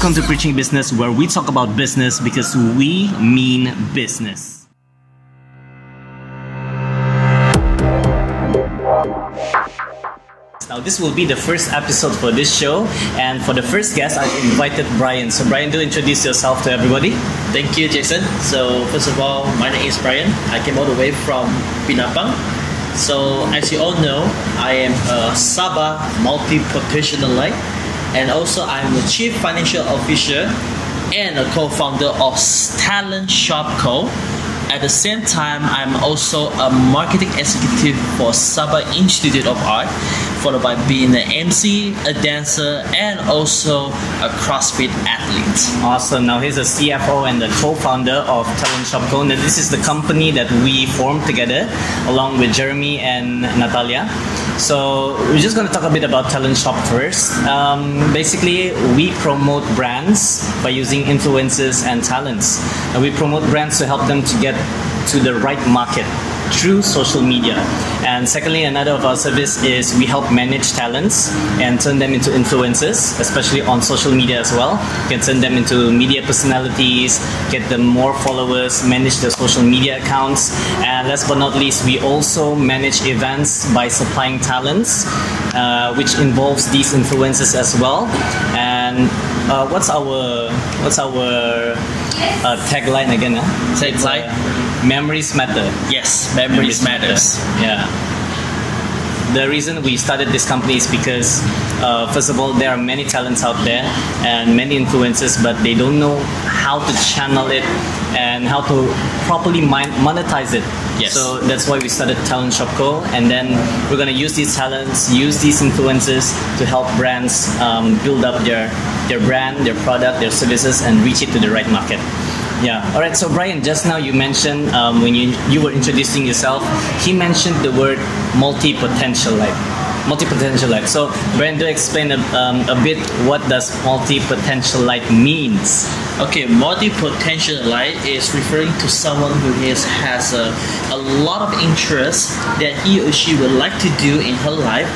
Welcome to Preaching Business, where we talk about business because we mean business. Now, this will be the first episode for this show, and for the first guest, I invited Brian. So, Brian, do introduce yourself to everybody. Thank you, Jason. So, first of all, my name is Brian. I came all the way from Penampang. So, as you all know, I am a Sabah multi-potentialite, and also I'm the Chief Financial Officer and a co-founder of Talent Shop Co. At the same time, I'm also a marketing executive for Sabah Institute of Art, followed by being an MC, a dancer, and also a CrossFit athlete. Awesome. Now, he's a CFO and the co-founder of Talent Shop Co. Now, this is the company that we formed together, along with Jeremy and Natalia. So we're just going to talk a bit about Talent Shop first. Um, basically, we promote brands by using influencers and talents. And we promote brands to help them to get to the right market through social media. And secondly, another of our service is we help manage talents and turn them into influencers, especially on social media as well. You can turn them into media personalities, get them more followers, manage their social media accounts. And last but not least, we also manage events by supplying talents, uh, which involves these influencers as well. And uh, what's our what's our uh, tagline again? Huh? Tagline? Memories matter. Yes, memories, matters. Yeah. The reason we started this company is because, uh, first of all, there are many talents out there and many influencers, but they don't know how to channel it and how to properly monetize it. Yes. So that's why we started Talent Shop Co. And then we're gonna use these talents, use these influencers to help brands um, build up their their brand, their product, their services, and reach it to the right market. Yeah. All right. So Brian, just now you mentioned um, when you you were introducing yourself, he mentioned the word multi-potentialite. Multi-potentialite. So Brian, do explain a, um, a bit what does multi-potentialite means? Okay, multi-potentialite is referring to someone who is, has a, a lot of interest that he or she would like to do in her life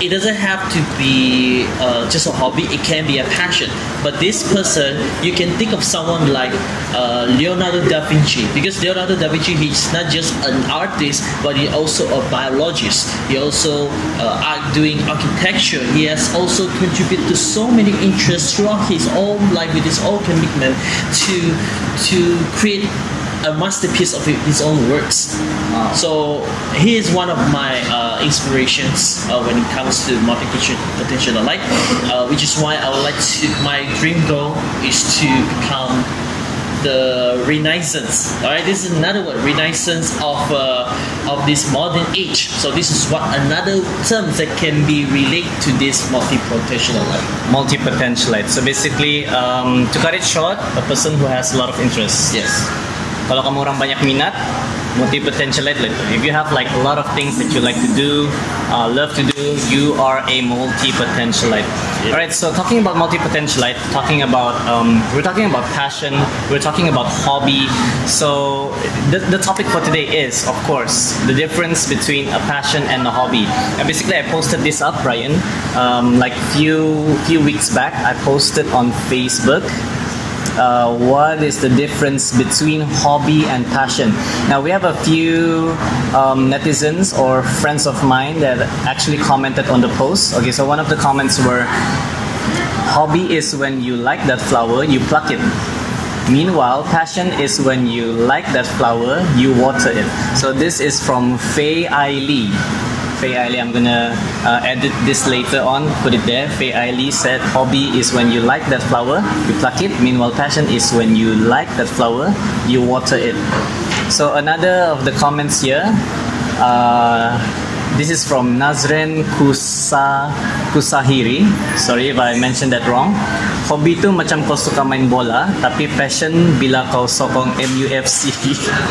it doesn't have to be uh, just a hobby it can be a passion. But this person you can think of someone like uh, leonardo da vinci. Because leonardo da vinci he's not just an artist but he's also a biologist. He also uh, doing architecture. He has also contributed to so many interests throughout his own life with his own commitment to to create a masterpiece of his own works. So he is one of my uh, inspirations uh, when it comes to multi-potential potential alike, uh, which is why I would like to. My dream goal is to become the renaissance. All right, this is another word, renaissance of uh, of this modern age. So this is what another term that can be related to this multi-potential alike. Multi-potentialite. So basically, um, to cut it short, a person who has a lot of interests. Yes. Kalau kamu orang banyak minat, multi-potentialite lah. If you have like a lot of things that you like to do, uh, love to do, you are a multi-potentialite. Yeah. Alright, so talking about multi-potentialite, talking about um, we're talking about passion, we're talking about hobby. So the, the topic for today is, of course, the difference between a passion and a hobby. And basically, I posted this up, Brian, um, like few few weeks back. I posted on Facebook uh, what is the difference between hobby and passion. Now, we have a few um, netizens or friends of mine that actually commented on the post. Okay, so one of the comments were Hobby is when you like that flower, you pluck it. Meanwhile, passion is when you like that flower, you water it. So this is from Fei Ai Lee. Fei I'm gonna uh, edit this later on, put it there. Fei Lee said, hobby is when you like that flower, you pluck it. Meanwhile, passion is when you like that flower, you water it. So another of the comments here, uh, this is from Nazren Kusa Kusahiri. Sorry if I mentioned that wrong. Hobi tu macam kau suka main bola, tapi passion bila kau sokong MUFC.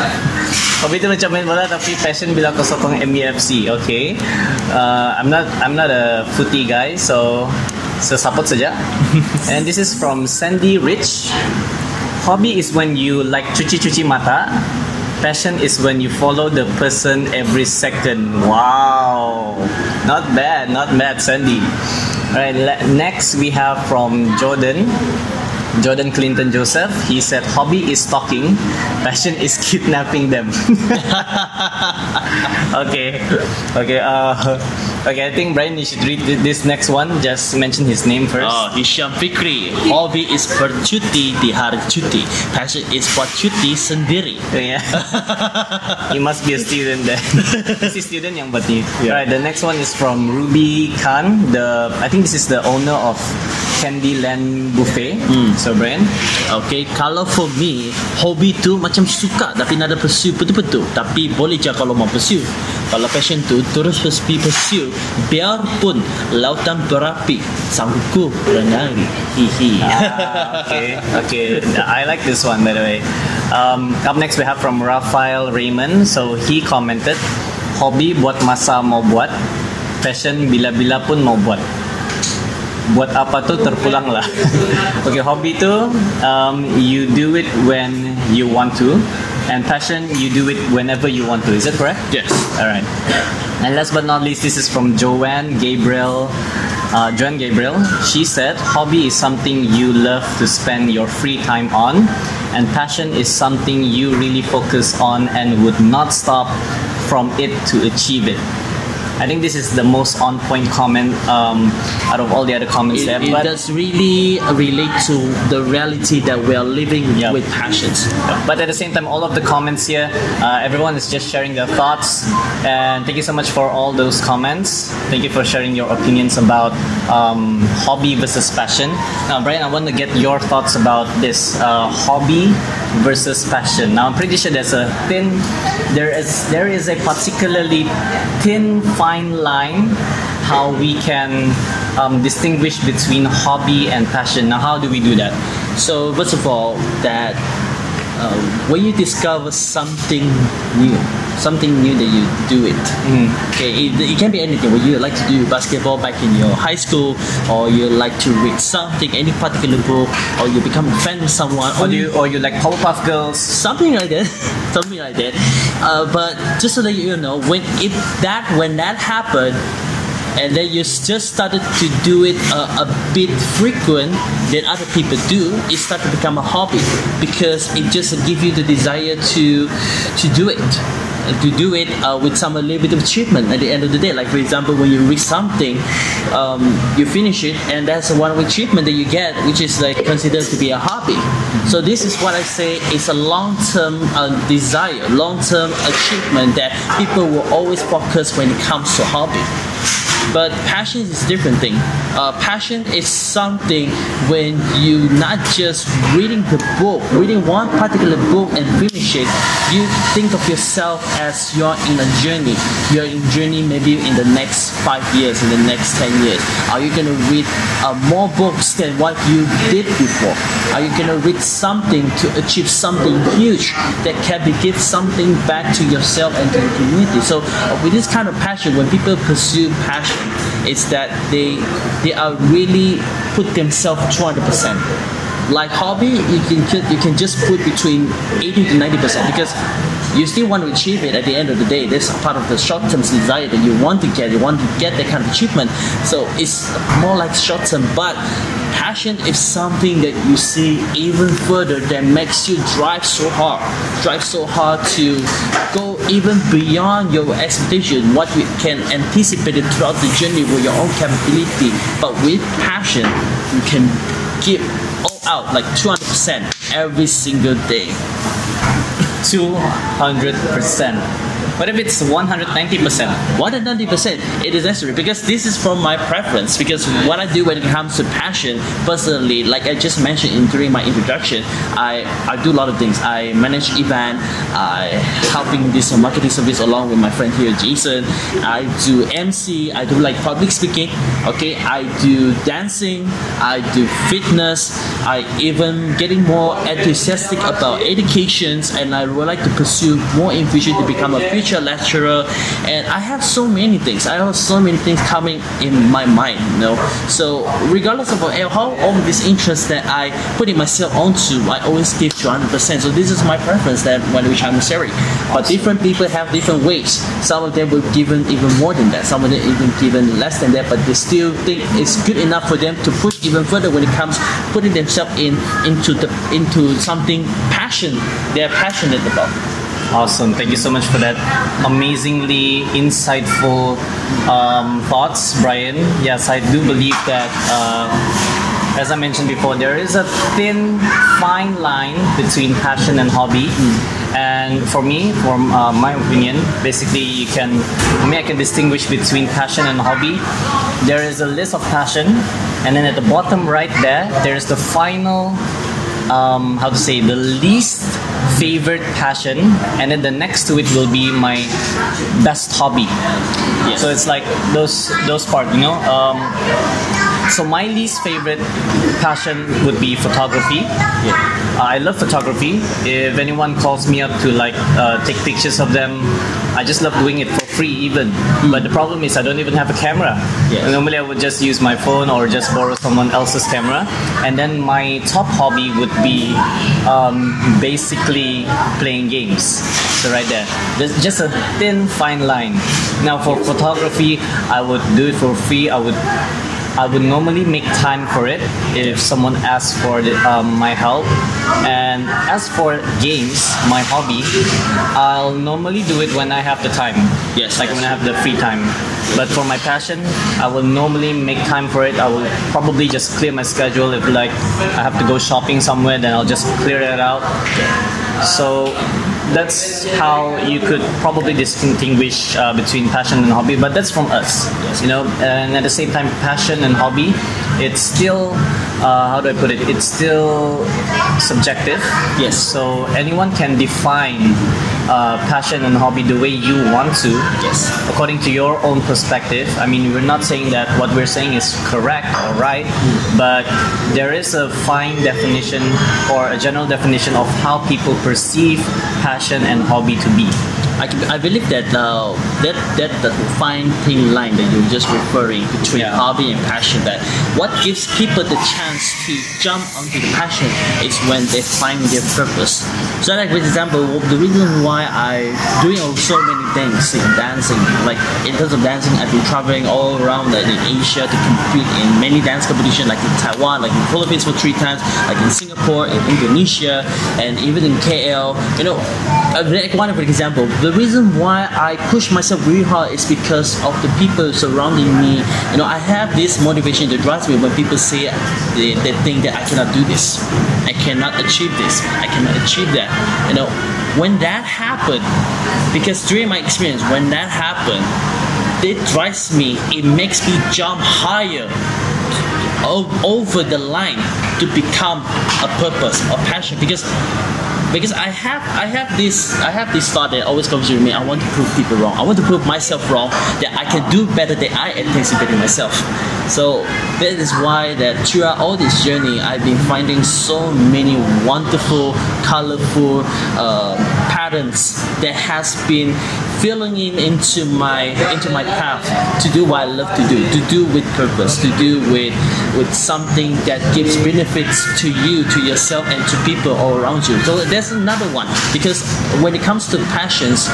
Hobi tu macam main bola, tapi passion bila kau sokong MUFC. Okay. Uh, I'm not I'm not a footy guy, so so support saja. And this is from Sandy Rich. Hobby is when you like cuci-cuci mata. Passion is when you follow the person every second. Wow. Not bad, not bad, Sandy. All right. Next we have from Jordan. Jordan Clinton Joseph. He said, "Hobby is talking, passion is kidnapping them." okay, okay. Uh, okay. I think Brian, you should read this next one. Just mention his name first. Oh, Hisham Fikri. Hobby is bercuti di hari cuti. Passion is buat cuti sendiri. Yeah. you must be a student then. this is student yang berarti. Yeah. Alright, the next one is from Ruby Khan. The I think this is the owner of Candyland Buffet. So Brian, Okay, kalau for me, hobi tu macam suka tapi nak ada pursue betul-betul. Tapi boleh je kalau mau pursue. Kalau passion tu terus pergi pursue, biarpun lautan berapi, sanggupku renang. Hihi. Ah, okay, okay. I like this one by the way. Um, up next we have from Rafael Raymond. So he commented, hobi buat masa mau buat, passion bila-bila pun mau buat. Buat apa tuh terpulang lah. okay, hobby tuh um, you do it when you want to, and passion you do it whenever you want to. Is that correct? yes. All right. And last but not least, this is from Joanne Gabriel. Uh, Joanne Gabriel. She said, "Hobby is something you love to spend your free time on, and passion is something you really focus on and would not stop from it to achieve it." I think this is the most on point comment um, out of all the other comments It, there. it But does really relate to the reality that we are living Yeah. with passions. But at the same time, all of the comments here, uh, everyone is just sharing their thoughts. And thank you so much for all those comments. Thank you for sharing your opinions about um, hobby versus passion. Now, Brian, I want to get your thoughts about this uh, hobby versus passion. Now, I'm pretty sure there's a thin, there is there is a particularly thin fine line how we can um, distinguish between hobby and passion. Now, how do we do that? So first of all, that uh, when you discover something new, something new that you do it. Okay, it, it can be anything. When you like to do basketball back in your high school, or you like to read something, any particular book, or you become a fan of someone, Or you, or you like Powerpuff Girls? something like that something like that uh, but just so that you know when it that when that happened and then you just started to do it uh, a bit frequent than other people do it started to become a hobby because it just gives you the desire to to do it. To do it uh, with some a little bit of achievement at the end of the day. Like for example when you read something um, you finish it and that's one achievement that you get which is like considered to be a hobby. So this is what I say is a long-term uh, desire, long-term achievement that people will always focus when it comes to hobby. But passion is a different thing. Uh, passion is something when you not just reading the book, reading one particular book and finish it. You think of yourself as you're in a journey. You're in journey maybe in the next five years, in the next ten years. Are you gonna read uh, more books than what you did before? Are you gonna read something to achieve something huge that can be give something back to yourself and to the community? So uh, with this kind of passion, when people pursue passion, it's that they they are really put themselves 200 percent. Like hobby, you can you can just put between 80 to 90 percent because you still want to achieve it at the end of the day. That's part of the short-term desire that you want to get. You want to get that kind of achievement. So it's more like short-term, but passion is something that you see even further that makes you drive so hard, drive so hard to go even beyond your expectation, what you can anticipate throughout the journey with your own capability. But with passion, you can give out like 200% every single day. 200%. What if it's 190%? 190% it is necessary. Because this is from my preference. Because what I do when it comes to passion personally like I just mentioned in during my introduction I, I do a lot of things. I manage event I helping this marketing service along with my friend here Jason. I do MC I do like public speaking. Okay? I do dancing. I do fitness. I even getting more enthusiastic about educations. And I would like to pursue more in future to become a future potential lecturer, and I have so many things. I have so many things coming in my mind, you know. So regardless of how all these interests that I putting myself onto, I always give to 100%. So this is my preference that when which I'm sharing. But different people have different ways. Some of them will given even more than that. Some of them even given less than that. But they still think it's good enough for them to push even further when it comes putting themselves in into the into something passion they're passionate about. Awesome. Thank you so much for that amazingly insightful um, thoughts, Brian. Yes, I do believe that, uh, as I mentioned before, there is a thin, fine line between passion and hobby. And for me, for uh, my opinion, basically, you can, for me, I can distinguish between passion and hobby. There is a list of passion, and then at the bottom right there, there is the final um, how to say the least favorite passion and then the next to it will be my best hobby Yes. so it's like those those part you know um, so my least favorite passion would be photography uh, I love photography. If anyone calls me up to like uh, take pictures of them, I just love doing it for free even. But the problem is I don't even have a camera. Yes. Normally I would just use my phone or just borrow someone else's camera. And then my top hobby would be um, basically playing games. So right there, there's just a thin fine line. Now for photography, I would do it for free. I would I would normally make time for it if someone asks for the, um, my help. And as for games, my hobby, I'll normally do it when I have the time. Yes, Like yes. when I have the free time. But for my passion, I will normally make time for it. I will probably just clear my schedule. If like I have to go shopping somewhere, then I'll just clear it out. So that's how you could probably distinguish uh, between passion and hobby. But that's from us, you know. And at the same time, passion and hobby, it's still uh, how do I put it? It's still subjective. Yes. So anyone can define uh, passion and hobby the way you want to. Yes. According to your own perspective. I mean, we're not saying that what we're saying is correct or right, but there is a fine definition or a general definition of how people perceive passion and hobby to be. I, I believe that uh, that that the fine thin line that you're just referring between Yeah. hobby and passion. That what gives people the chance to jump onto the passion is when they find their purpose. So, like for example, the reason why I doing so many things in dancing, like in terms of dancing, I've been traveling all around like, in Asia to compete in many dance competitions, like in Taiwan, like in Philippines for three times, like in Singapore, in Indonesia, and even in KL. You know, one of an example. The reason why I push myself really hard is because of the people surrounding me. You know, I have this motivation that drives me when people say they, they think that I cannot do this, I cannot achieve this, I cannot achieve that. You know, when that happened, because during my experience, when that happened, it drives me. It makes me jump higher over the line to become a purpose, a passion. Because because I have I have this I have this thought that always comes to me. I want to prove people wrong. I want to prove myself wrong that I can do better than I anticipated myself. So that is why that throughout all this journey, I've been finding so many wonderful, colorful uh, patterns that has been filling in into my into my path to do what I love to do, to do with purpose, to do with with something that gives benefits to you, to yourself, and to people all around you. So there's another one because when it comes to passions,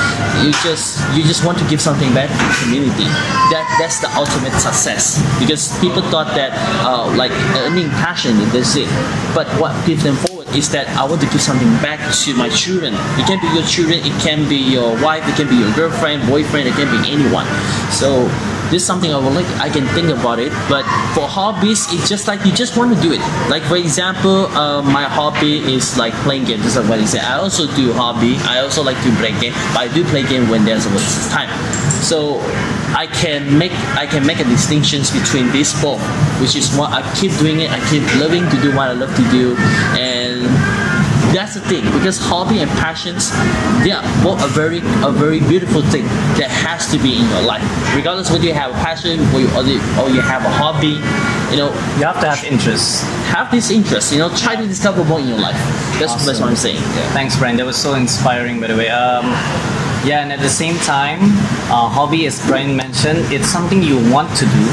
you just you just want to give something back to the community. That that's the ultimate success because people thought that uh, like earning passion that's it, but what gives them is that I want to give something back to my children. It can be your children, it can be your wife, it can be your girlfriend, boyfriend, it can be anyone. So this is something I would like I can think about it. But for hobbies, it's just like you just want to do it. Like for example, uh, my hobby is like playing games. Like what you said. I also do hobby. I also like to play game, but I do play game when there's a time. So I can make I can make a distinctions between these both, which is what I keep doing it. I keep loving to do what I love to do, and that's the thing because hobby and passions they are both a very a very beautiful thing that has to be in your life regardless whether you have a passion or you, or you, have a hobby you know You have to have interests. have this interest you know try to discover more in your life that's, that's what i'm saying Thanks, Brian. That was so inspiring, by the way. Um, Yeah, and at the same time, uh, hobby, as Brian mentioned, it's something you want to do.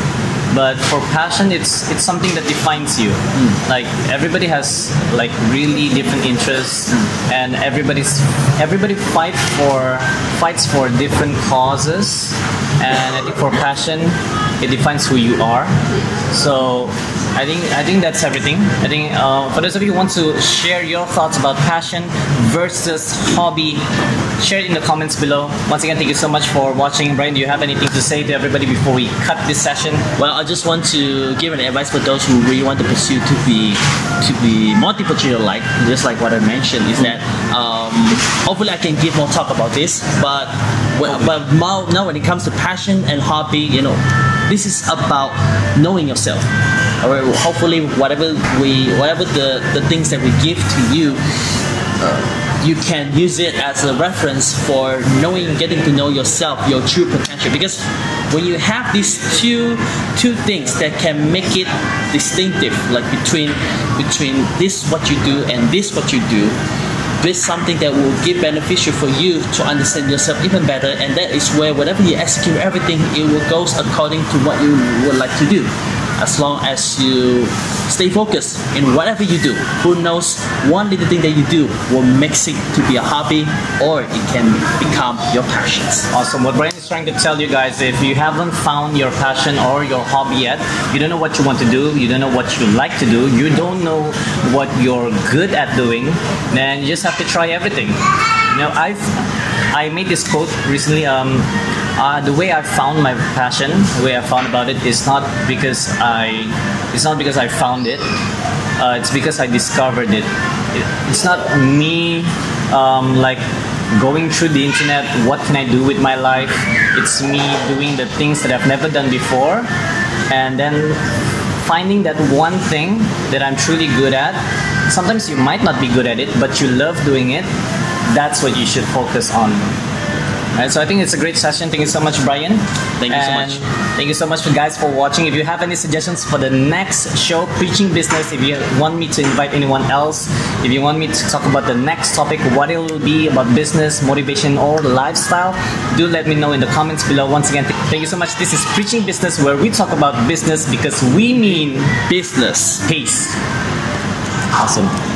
But for passion, it's it's something that defines you. Hmm. Like everybody has like really different interests, hmm. and everybody's everybody fight for fights for different causes. And I think for passion, it defines who you are. So I think I think that's everything. I think uh, for those of you who want to share your thoughts about passion versus hobby, share it in the comments below. Once again, thank you so much for watching. Brian, do you have anything to say to everybody before we cut this session? Well, I just want to give an advice for those who really want to pursue to be to be multi-potential like just like what I mentioned is that um, hopefully I can give more talk about this. But well, but now when it comes to passion and hobby, you know, this is about knowing yourself. Or hopefully, whatever we whatever the the things that we give to you. Uh, you can use it as a reference for knowing getting to know yourself your true potential because when you have these two two things that can make it distinctive like between between this what you do and this what you do this something that will give beneficial for you to understand yourself even better and that is where whenever you execute everything it will goes according to what you would like to do as long as you stay focused in whatever you do who knows one little thing that you do will make it to be a hobby or it can become your passions Awesome. What Brian is trying to tell you guys, if you haven't found your passion or your hobby yet, you don't know what you want to do, you don't know what you like to do, you don't know what you're good at doing, then you just have to try everything. You know, I've I made this quote recently. Um, uh, the way I found my passion, the way I found about it, is not because I, it's not because I found it. Uh, it's because I discovered it. it it's not me, um, like going through the internet. What can I do with my life? It's me doing the things that I've never done before, and then finding that one thing that I'm truly good at. Sometimes you might not be good at it, but you love doing it. That's what you should focus on. Right, so I think it's a great session. Thank you so much, Brian. Thank you so And much. Thank you so much, for guys, for watching. If you have any suggestions for the next show, Preaching Business, if you want me to invite anyone else, if you want me to talk about the next topic, what it will be about business, motivation, or lifestyle, do let me know in the comments below. Once again, th- thank you so much. This is Preaching Business, where we talk about business because we mean business peace. Awesome.